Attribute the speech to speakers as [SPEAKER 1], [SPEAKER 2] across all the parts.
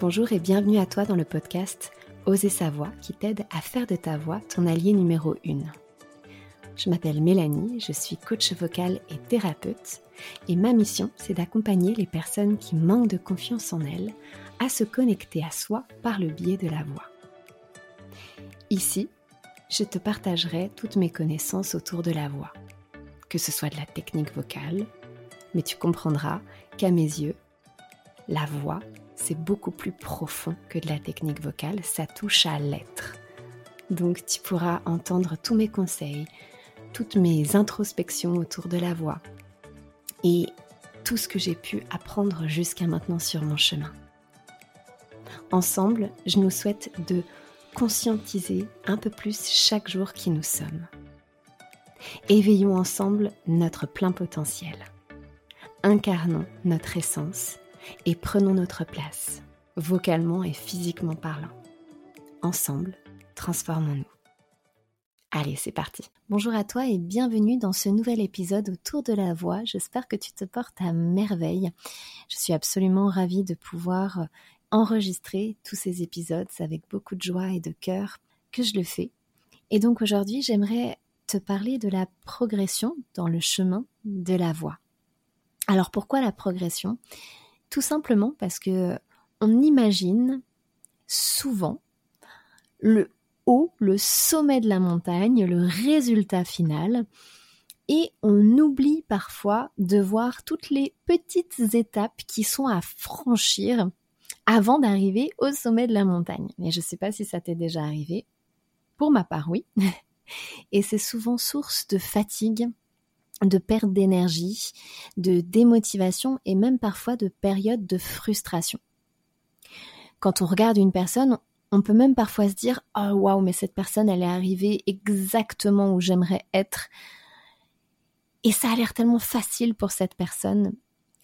[SPEAKER 1] Bonjour et bienvenue à toi dans le podcast Oser sa voix qui t'aide à faire de ta voix ton allié numéro 1. Je m'appelle Mélanie, je suis coach vocal et thérapeute et ma mission c'est d'accompagner les personnes qui manquent de confiance en elles à se connecter à soi par le biais de la voix. Ici, je te partagerai toutes mes connaissances autour de la voix, que ce soit de la technique vocale, mais tu comprendras qu'à mes yeux, la voix c'est beaucoup plus profond que de la technique vocale, ça touche à l'être. Donc tu pourras entendre tous mes conseils, toutes mes introspections autour de la voix et tout ce que j'ai pu apprendre jusqu'à maintenant sur mon chemin. Ensemble, je nous souhaite de conscientiser un peu plus chaque jour qui nous sommes. Éveillons ensemble notre plein potentiel. Incarnons notre essence et prenons notre place, vocalement et physiquement parlant. Ensemble, transformons-nous. Allez, c'est parti. Bonjour à toi et bienvenue dans ce nouvel épisode autour de la voix. J'espère que tu te portes à merveille. Je suis absolument ravie de pouvoir enregistrer tous ces épisodes avec beaucoup de joie et de cœur que je le fais. Et donc aujourd'hui, j'aimerais te parler de la progression dans le chemin de la voix. Alors pourquoi la progression? Tout simplement parce que on imagine souvent le haut, le sommet de la montagne, le résultat final, et on oublie parfois de voir toutes les petites étapes qui sont à franchir avant d'arriver au sommet de la montagne. Mais je ne sais pas si ça t'est déjà arrivé. Pour ma part, oui. Et c'est souvent source de fatigue, de perte d'énergie, de démotivation et même parfois de périodes de frustration. Quand on regarde une personne, on peut même parfois se dire Oh waouh, mais cette personne, elle est arrivée exactement où j'aimerais être. Et ça a l'air tellement facile pour cette personne.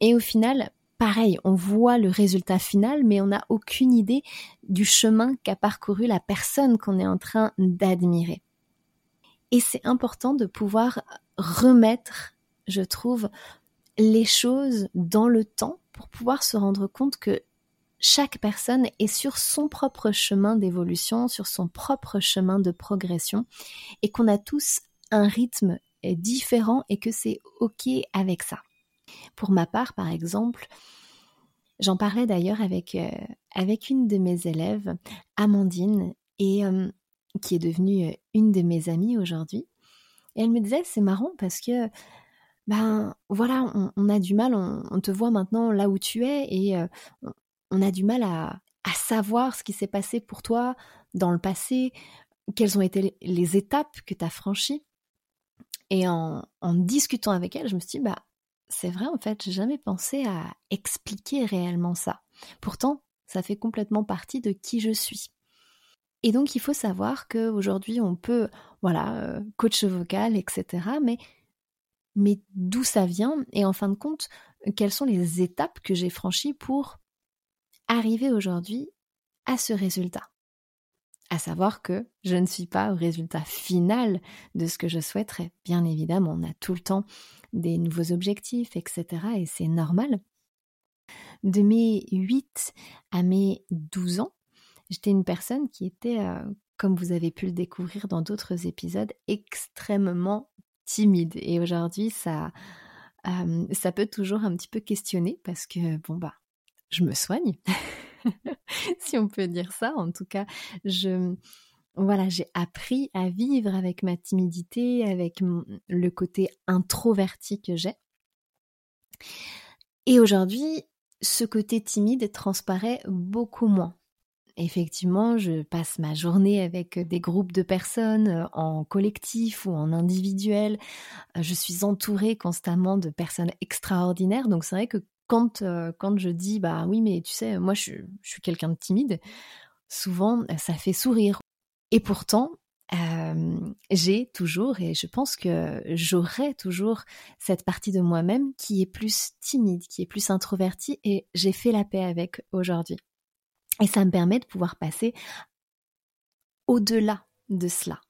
[SPEAKER 1] Et au final, pareil, on voit le résultat final, mais on n'a aucune idée du chemin qu'a parcouru la personne qu'on est en train d'admirer. Et c'est important de pouvoir remettre, je trouve, les choses dans le temps pour pouvoir se rendre compte que chaque personne est sur son propre chemin d'évolution, sur son propre chemin de progression et qu'on a tous un rythme différent et que c'est OK avec ça. Pour ma part, par exemple, j'en parlais d'ailleurs avec, euh, avec une de mes élèves, Amandine, et euh, qui est devenue euh, une de mes amies aujourd'hui. Et elle me disait, c'est marrant parce que, ben voilà, on, a du mal, on, te voit maintenant là où tu es et euh, on, a du mal à, savoir ce qui s'est passé pour toi dans le passé, quelles ont été les étapes que tu as franchies. Et en, en, discutant avec elle, je me suis dit, bah, c'est vrai, en fait, j'ai jamais pensé à expliquer réellement ça. Pourtant, ça fait complètement partie de qui je suis. Et donc, il faut savoir qu'aujourd'hui, on peut, voilà, euh, coach vocal, etc. Mais, mais d'où ça vient? Et en fin de compte, quelles sont les étapes que j'ai franchies pour arriver aujourd'hui à ce résultat? À savoir que je ne suis pas au résultat final de ce que je souhaiterais. Bien évidemment, on a tout le temps des nouveaux objectifs, etc. Et c'est normal. De mes 8 à mes 12 ans, J'étais une personne qui était, euh, comme vous avez pu le découvrir dans d'autres épisodes, extrêmement timide. Et aujourd'hui, ça, ça peut toujours un petit peu questionner parce que, bon, bah, je me soigne, si on peut dire ça. En tout cas, je, voilà, j'ai appris à vivre avec ma timidité, avec le côté introverti que j'ai. Et aujourd'hui, ce côté timide transparaît beaucoup moins. Effectivement, je passe ma journée avec des groupes de personnes en collectif ou en individuel. Je suis entourée constamment de personnes extraordinaires. Donc c'est vrai que quand, quand je dis bah oui mais tu sais moi je, suis quelqu'un de timide, souvent ça fait sourire. Et pourtant j'ai toujours et je pense que j'aurai toujours cette partie de moi-même qui est plus timide, qui est plus introvertie et j'ai fait la paix avec aujourd'hui. Et ça me permet de pouvoir passer au-delà de cela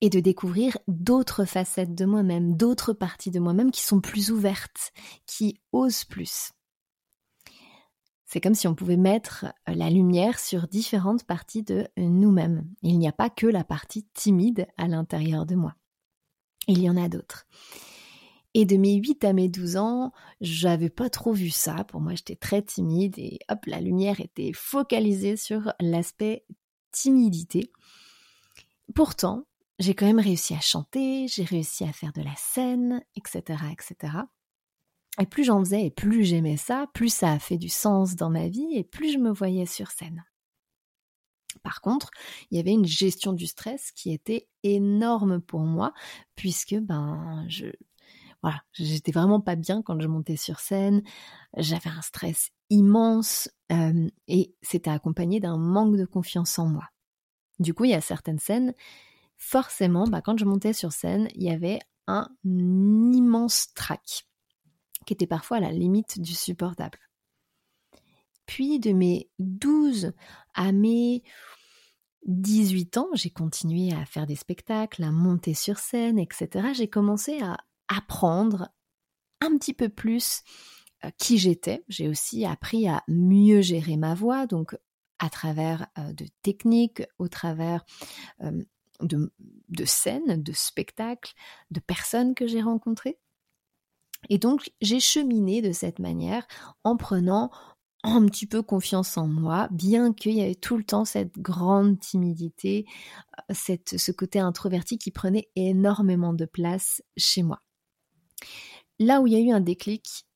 [SPEAKER 1] et de découvrir d'autres facettes de moi-même, d'autres parties de moi-même qui sont plus ouvertes, qui osent plus. C'est comme si on pouvait mettre la lumière sur différentes parties de nous-mêmes. Il n'y a pas que la partie timide à l'intérieur de moi. Il y en a d'autres. Et de mes 8 à mes 12 ans, j'avais pas trop vu ça. Pour moi, j'étais très timide et hop, la lumière était focalisée sur l'aspect timidité. Pourtant, j'ai quand même réussi à chanter, j'ai réussi à faire de la scène, etc., etc. Et plus j'en faisais et plus j'aimais ça, plus ça a fait du sens dans ma vie et plus je me voyais sur scène. Par contre, il y avait une gestion du stress qui était énorme pour moi puisque ben je voilà, j'étais vraiment pas bien quand je montais sur scène, j'avais un stress immense euh, et c'était accompagné d'un manque de confiance en moi. Du coup, il y a certaines scènes, forcément, bah, quand je montais sur scène, il y avait un immense trac qui était parfois à la limite du supportable. Puis de mes 12 à mes 18 ans, j'ai continué à faire des spectacles, à monter sur scène, etc. J'ai commencé à apprendre un petit peu plus euh, qui j'étais. J'ai aussi appris à mieux gérer ma voix, donc à travers euh, de techniques, au travers euh, de, scènes, de spectacles, de personnes que j'ai rencontrées. Et donc j'ai cheminé de cette manière en prenant un petit peu confiance en moi, bien qu'il y avait tout le temps cette grande timidité, cette, ce côté introverti qui prenait énormément de place chez moi. Là où il y a eu un déclic,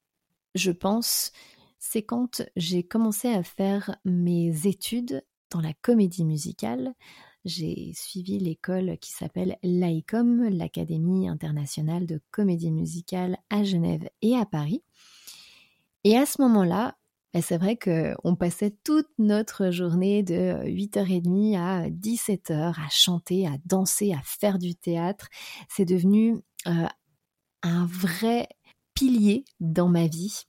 [SPEAKER 1] je pense, c'est quand j'ai commencé à faire mes études dans la comédie musicale. J'ai suivi l'école qui s'appelle l'AICOM, l'Académie internationale de comédie musicale à Genève et à Paris. Et à ce moment-là, ben, c'est vrai qu'on passait toute notre journée de 8h30 à 17h à chanter, à danser, à faire du théâtre. C'est devenu euh, un vrai pilier dans ma vie.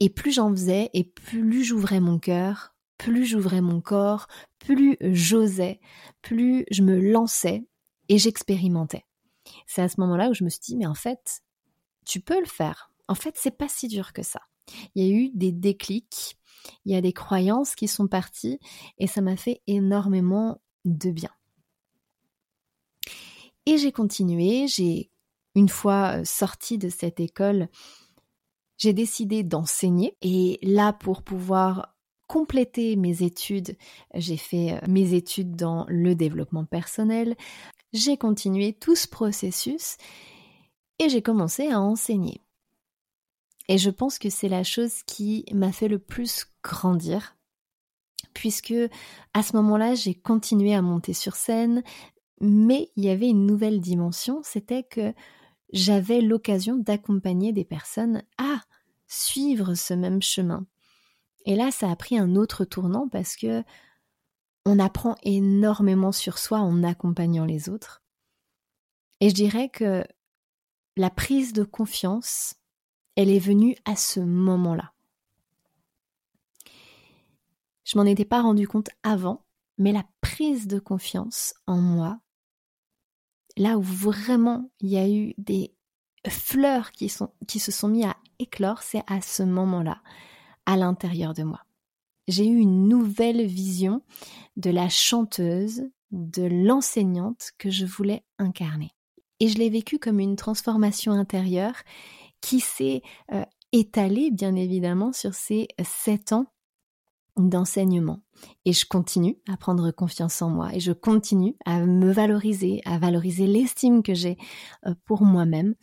[SPEAKER 1] Et plus j'en faisais, et plus j'ouvrais mon cœur, plus j'ouvrais mon corps, plus j'osais, plus je me lançais et j'expérimentais. C'est à ce moment-là où je me suis dit, mais en fait, tu peux le faire. En fait, c'est pas si dur que ça. Il y a eu des déclics, il y a des croyances qui sont parties et ça m'a fait énormément de bien. Et j'ai continué, j'ai une fois euh, sortie de cette école, j'ai décidé d'enseigner et là pour pouvoir compléter mes études, j'ai fait euh, mes études dans le développement personnel, j'ai continué tout ce processus et j'ai commencé à enseigner. Et je pense que c'est la chose qui m'a fait le plus grandir puisque à ce moment-là, j'ai continué à monter sur scène, mais il y avait une nouvelle dimension, c'était que j'avais l'occasion d'accompagner des personnes à suivre ce même chemin. Et là, ça a pris un autre tournant parce que on apprend énormément sur soi en accompagnant les autres. Et je dirais que la prise de confiance, elle est venue à ce moment-là. Je m'en étais pas rendu compte avant, mais la prise de confiance en moi, là où vraiment il y a eu des fleurs qui, se sont mis à éclore, c'est à ce moment-là, à l'intérieur de moi. J'ai eu une nouvelle vision de la chanteuse, de l'enseignante que je voulais incarner. Et je l'ai vécu comme une transformation intérieure qui s'est euh, étalée, bien évidemment, sur ces sept ans d'enseignement. Et je continue à prendre confiance en moi et je continue à me valoriser, à valoriser l'estime que j'ai euh, pour moi-même.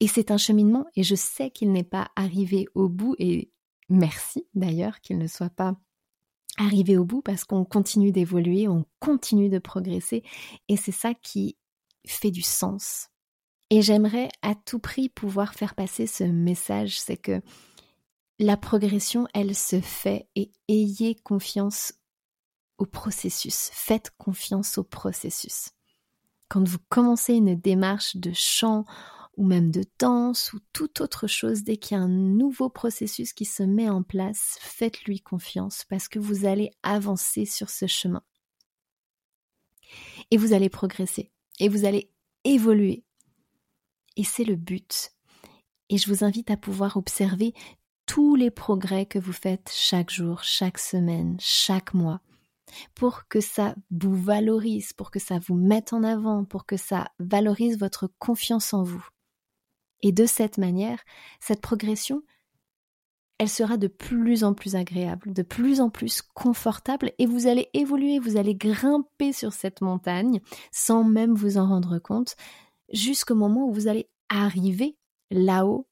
[SPEAKER 1] Et c'est un cheminement et je sais qu'il n'est pas arrivé au bout et merci d'ailleurs qu'il ne soit pas arrivé au bout parce qu'on continue d'évoluer, on continue de progresser et c'est ça qui fait du sens. Et j'aimerais à tout prix pouvoir faire passer ce message, c'est que la progression, elle se fait et ayez confiance au processus. Faites confiance au processus. Quand vous commencez une démarche de chant ou même de danse ou toute autre chose, dès qu'il y a un nouveau processus qui se met en place, faites-lui confiance parce que vous allez avancer sur ce chemin. Et vous allez progresser et vous allez évoluer. Et c'est le but. Et je vous invite à pouvoir observer tous les progrès que vous faites chaque jour, chaque semaine, chaque mois, pour que ça vous valorise, pour que ça vous mette en avant, pour que ça valorise votre confiance en vous. Et de cette manière, cette progression, elle sera de plus en plus agréable, de plus en plus confortable, et vous allez évoluer, vous allez grimper sur cette montagne sans même vous en rendre compte, jusqu'au moment où vous allez arriver là-haut.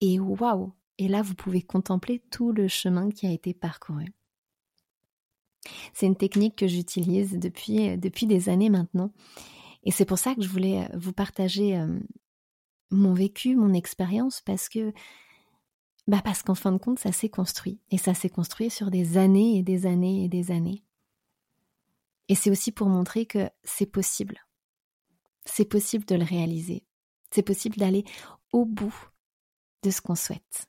[SPEAKER 1] Et waouh Et là, vous pouvez contempler tout le chemin qui a été parcouru. C'est une technique que j'utilise depuis, depuis des années maintenant. Et c'est pour ça que je voulais vous partager euh, mon vécu, mon expérience, parce que bah parce qu'en fin de compte, ça s'est construit. Et ça s'est construit sur des années et des années et des années. Et c'est aussi pour montrer que c'est possible. C'est possible de le réaliser. C'est possible d'aller au bout de ce qu'on souhaite.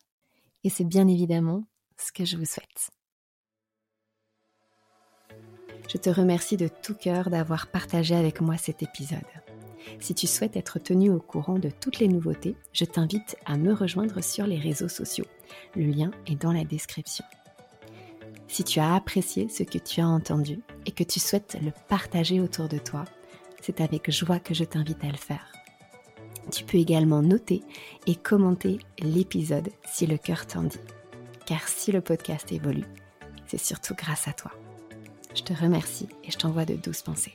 [SPEAKER 1] Et c'est bien évidemment ce que je vous souhaite. Je te remercie de tout cœur d'avoir partagé avec moi cet épisode. Si tu souhaites être tenu au courant de toutes les nouveautés, je t'invite à me rejoindre sur les réseaux sociaux. Le lien est dans la description. Si tu as apprécié ce que tu as entendu et que tu souhaites le partager autour de toi, c'est avec joie que je t'invite à le faire. Tu peux également noter et commenter l'épisode si le cœur t'en dit. Car si le podcast évolue, c'est surtout grâce à toi. Je te remercie et je t'envoie de douces pensées.